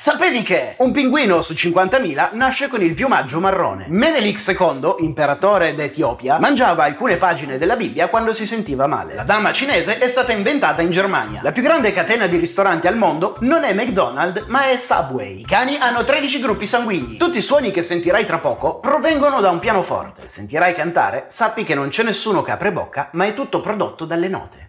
Sapevi che un pinguino su 50.000 nasce con il piumaggio marrone? Menelik II, imperatore d'Etiopia, mangiava alcune pagine della Bibbia quando si sentiva male. La dama cinese è stata inventata in Germania. La più grande catena di ristoranti al mondo non è McDonald's, ma è Subway. I cani hanno 13 gruppi sanguigni. Tutti i suoni che sentirai tra poco provengono da un pianoforte. Se sentirai cantare, sappi che non c'è nessuno che apre bocca, ma è tutto prodotto dalle note.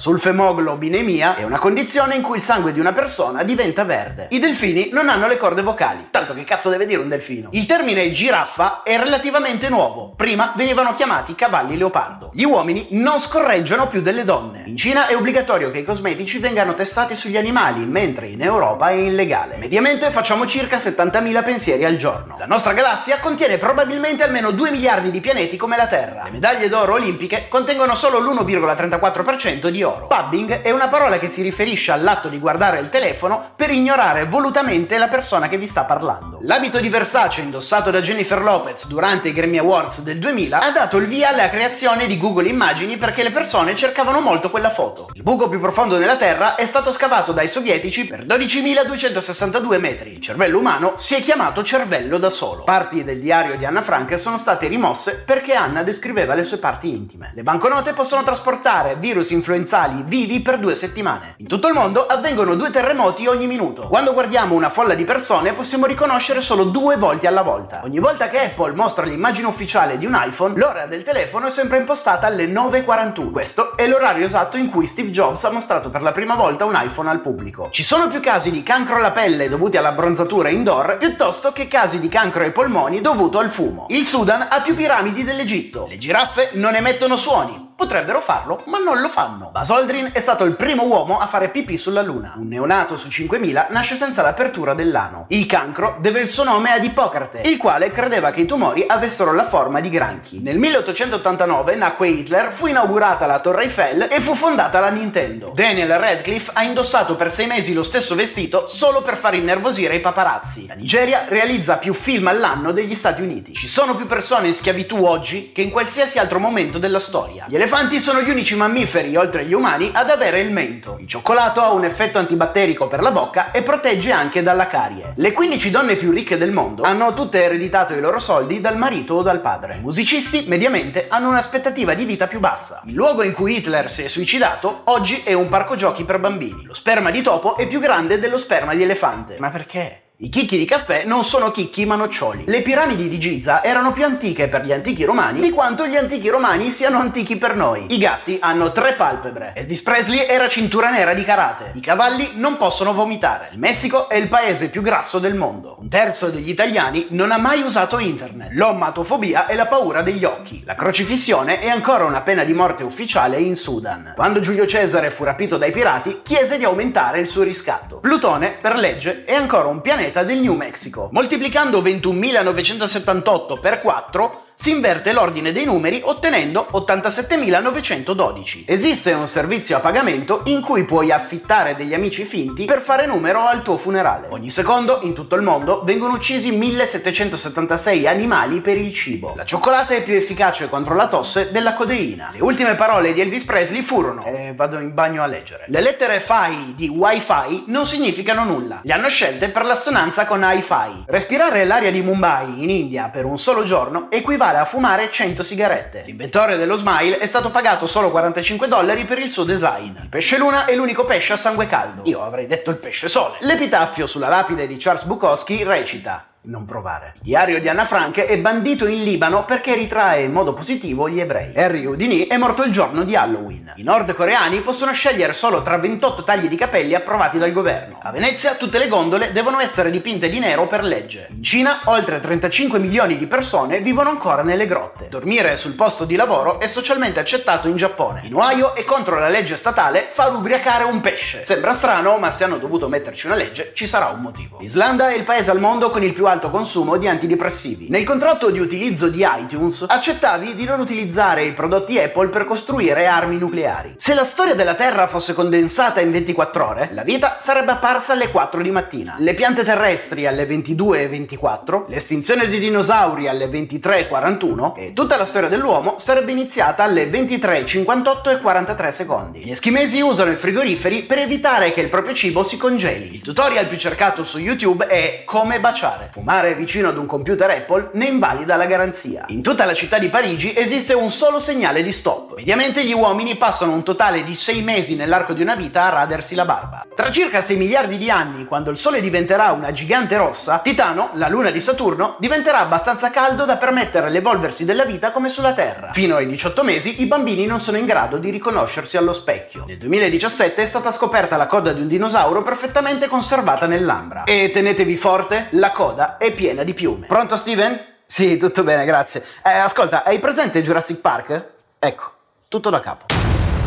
Sulfemoglobinemia è una condizione in cui il sangue di una persona diventa verde. I delfini non hanno le corde vocali. Tanto che cazzo deve dire un delfino? Il termine giraffa è relativamente nuovo. Prima venivano chiamati cavalli leopardo. Gli uomini non scorreggiano più delle donne. In Cina è obbligatorio che i cosmetici vengano testati sugli animali, mentre in Europa è illegale. Mediamente facciamo circa 70.000 pensieri al giorno. La nostra galassia contiene probabilmente almeno 2 miliardi di pianeti come la Terra. Le medaglie d'oro olimpiche contengono solo l'1,34% di oro. Pubbing è una parola che si riferisce all'atto di guardare il telefono per ignorare volutamente la persona che vi sta parlando. L'abito di Versace indossato da Jennifer Lopez durante i Grammy Awards del 2000 ha dato il via alla creazione di Google Immagini perché le persone cercavano molto quella foto. Il buco più profondo nella Terra è stato scavato dai sovietici per 12.262 metri. Il cervello umano si è chiamato cervello da solo. Parti del diario di Anna Frank sono state rimosse perché Anna descriveva le sue parti intime. Le banconote possono trasportare virus influenzali vivi per due settimane. In tutto il mondo avvengono due terremoti ogni minuto. Quando guardiamo una folla di persone possiamo riconoscere solo due volti alla volta. Ogni volta che Apple mostra l'immagine ufficiale di un iPhone, l'ora del telefono è sempre impostata alle 9.41. Questo è l'orario esatto in cui Steve Jobs ha mostrato per la prima volta un iPhone al pubblico. Ci sono più casi di cancro alla pelle dovuti all'abbronzatura indoor piuttosto che casi di cancro ai polmoni dovuto al fumo. Il Sudan ha più piramidi dell'Egitto. Le giraffe non emettono suoni. Potrebbero farlo, ma non lo fanno. Buzz Aldrin è stato il primo uomo a fare pipì sulla Luna. Un neonato su 5000 nasce senza l'apertura dell'ano. Il cancro deve il suo nome ad Ippocrate, il quale credeva che i tumori avessero la forma di granchi. Nel 1889 nacque Hitler, fu inaugurata la Torre Eiffel e fu fondata la Nintendo. Daniel Radcliffe ha indossato per sei mesi lo stesso vestito solo per far innervosire i paparazzi. La Nigeria realizza più film all'anno degli Stati Uniti. Ci sono più persone in schiavitù oggi che in qualsiasi altro momento della storia. Gli sono gli unici mammiferi, oltre agli umani, ad avere il mento. Il cioccolato ha un effetto antibatterico per la bocca e protegge anche dalla carie. Le 15 donne più ricche del mondo hanno tutte ereditato i loro soldi dal marito o dal padre. I musicisti, mediamente, hanno un'aspettativa di vita più bassa. Il luogo in cui Hitler si è suicidato oggi è un parco giochi per bambini. Lo sperma di topo è più grande dello sperma di elefante. Ma perché? I chicchi di caffè non sono chicchi ma noccioli. Le piramidi di Giza erano più antiche per gli antichi romani di quanto gli antichi romani siano antichi per noi. I gatti hanno tre palpebre. Elvis Presley era cintura nera di karate. I cavalli non possono vomitare. Il Messico è il paese più grasso del mondo. Un terzo degli italiani non ha mai usato internet. L'omatofobia è la paura degli occhi. La crocifissione è ancora una pena di morte ufficiale in Sudan. Quando Giulio Cesare fu rapito dai pirati, chiese di aumentare il suo riscatto. Plutone, per legge, è ancora un pianeta del New Mexico. Moltiplicando 21.978 per 4 si inverte l'ordine dei numeri ottenendo 87.912. Esiste un servizio a pagamento in cui puoi affittare degli amici finti per fare numero al tuo funerale. Ogni secondo in tutto il mondo vengono uccisi 1776 animali per il cibo. La cioccolata è più efficace contro la tosse della codeina. Le ultime parole di Elvis Presley furono e vado in bagno a leggere. Le lettere FI di Wi-Fi non significano nulla. Le hanno scelte per l'assonanza con hi-fi. Respirare l'aria di Mumbai in India per un solo giorno equivale a fumare 100 sigarette. L'inventore dello smile è stato pagato solo 45 dollari per il suo design. Il pesce luna è l'unico pesce a sangue caldo. Io avrei detto il pesce sole. L'epitaffio sulla lapide di Charles Bukowski recita non provare. Il diario di Anna Frank è bandito in Libano perché ritrae in modo positivo gli ebrei. Harry Houdini è morto il giorno di Halloween. I nordcoreani possono scegliere solo tra 28 tagli di capelli approvati dal governo. A Venezia tutte le gondole devono essere dipinte di nero per legge. In Cina oltre 35 milioni di persone vivono ancora nelle grotte. Dormire sul posto di lavoro è socialmente accettato in Giappone. In Ohio è contro la legge statale far ubriacare un pesce. Sembra strano, ma se hanno dovuto metterci una legge ci sarà un motivo. L'Islanda è il paese al mondo con il più alto consumo di antidepressivi. Nel contratto di utilizzo di iTunes accettavi di non utilizzare i prodotti Apple per costruire armi nucleari. Se la storia della Terra fosse condensata in 24 ore, la vita sarebbe apparsa alle 4 di mattina, le piante terrestri alle 22.24, l'estinzione dei dinosauri alle 23.41 e tutta la storia dell'uomo sarebbe iniziata alle 23.58 e 43 secondi. Gli eschimesi usano i frigoriferi per evitare che il proprio cibo si congeli. Il tutorial più cercato su YouTube è come baciare. Fumare vicino ad un computer Apple ne invalida la garanzia. In tutta la città di Parigi esiste un solo segnale di stop. Mediamente gli uomini passano un totale di 6 mesi nell'arco di una vita a radersi la barba. Tra circa 6 miliardi di anni, quando il Sole diventerà una gigante rossa, Titano, la luna di Saturno, diventerà abbastanza caldo da permettere l'evolversi della vita come sulla Terra. Fino ai 18 mesi i bambini non sono in grado di riconoscersi allo specchio. Nel 2017 è stata scoperta la coda di un dinosauro perfettamente conservata nell'ambra. E tenetevi forte, la coda è piena di piume. Pronto Steven? Sì, tutto bene, grazie. Eh, ascolta, hai presente Jurassic Park? Ecco, tutto da capo.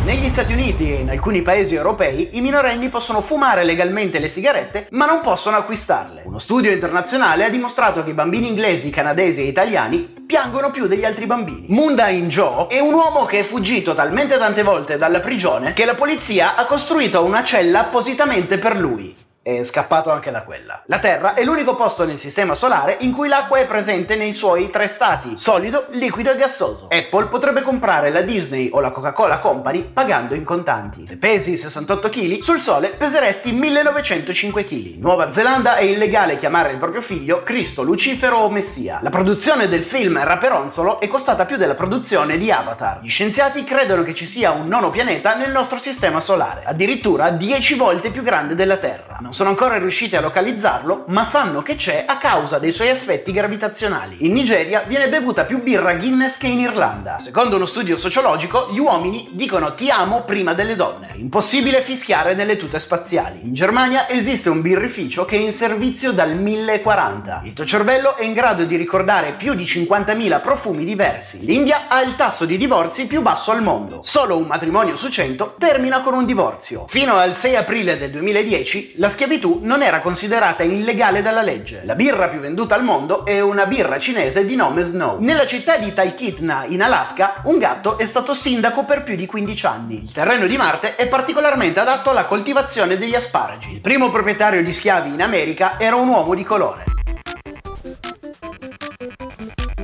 Negli Stati Uniti e in alcuni paesi europei i minorenni possono fumare legalmente le sigarette ma non possono acquistarle. Uno studio internazionale ha dimostrato che i bambini inglesi, canadesi e italiani piangono più degli altri bambini. Munda In Joe è un uomo che è fuggito talmente tante volte dalla prigione che la polizia ha costruito una cella appositamente per lui è scappato anche da quella. La Terra è l'unico posto nel sistema solare in cui l'acqua è presente nei suoi tre stati, solido, liquido e gassoso. Apple potrebbe comprare la Disney o la Coca-Cola Company pagando in contanti. Se pesi 68 kg, sul Sole peseresti 1905 kg. Nuova Zelanda è illegale chiamare il proprio figlio Cristo, Lucifero o Messia. La produzione del film Raperonzolo è costata più della produzione di Avatar. Gli scienziati credono che ci sia un nono pianeta nel nostro sistema solare, addirittura 10 volte più grande della Terra. Non sono ancora riusciti a localizzarlo, ma sanno che c'è a causa dei suoi effetti gravitazionali. In Nigeria viene bevuta più birra Guinness che in Irlanda. Secondo uno studio sociologico, gli uomini dicono ti amo prima delle donne. Impossibile fischiare nelle tute spaziali. In Germania esiste un birrificio che è in servizio dal 1040. Il tuo cervello è in grado di ricordare più di 50.000 profumi diversi. L'India ha il tasso di divorzi più basso al mondo. Solo un matrimonio su 100 termina con un divorzio. Fino al 6 aprile del 2010 la schiavitù non era considerata illegale dalla legge. La birra più venduta al mondo è una birra cinese di nome Snow. Nella città di Talkeetna, in Alaska, un gatto è stato sindaco per più di 15 anni. Il terreno di Marte è particolarmente adatto alla coltivazione degli asparagi. Il primo proprietario di schiavi in America era un uomo di colore.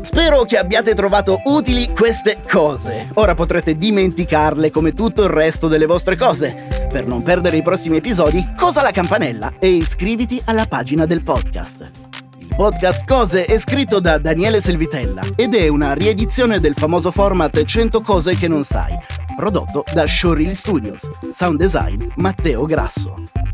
Spero che abbiate trovato utili queste cose. Ora potrete dimenticarle come tutto il resto delle vostre cose. Per non perdere i prossimi episodi, cosa la campanella e iscriviti alla pagina del podcast. Il podcast Cose è scritto da Daniele Selvitella ed è una riedizione del famoso format 100 cose che non sai, prodotto da Showreel Studios. Sound design Matteo Grasso.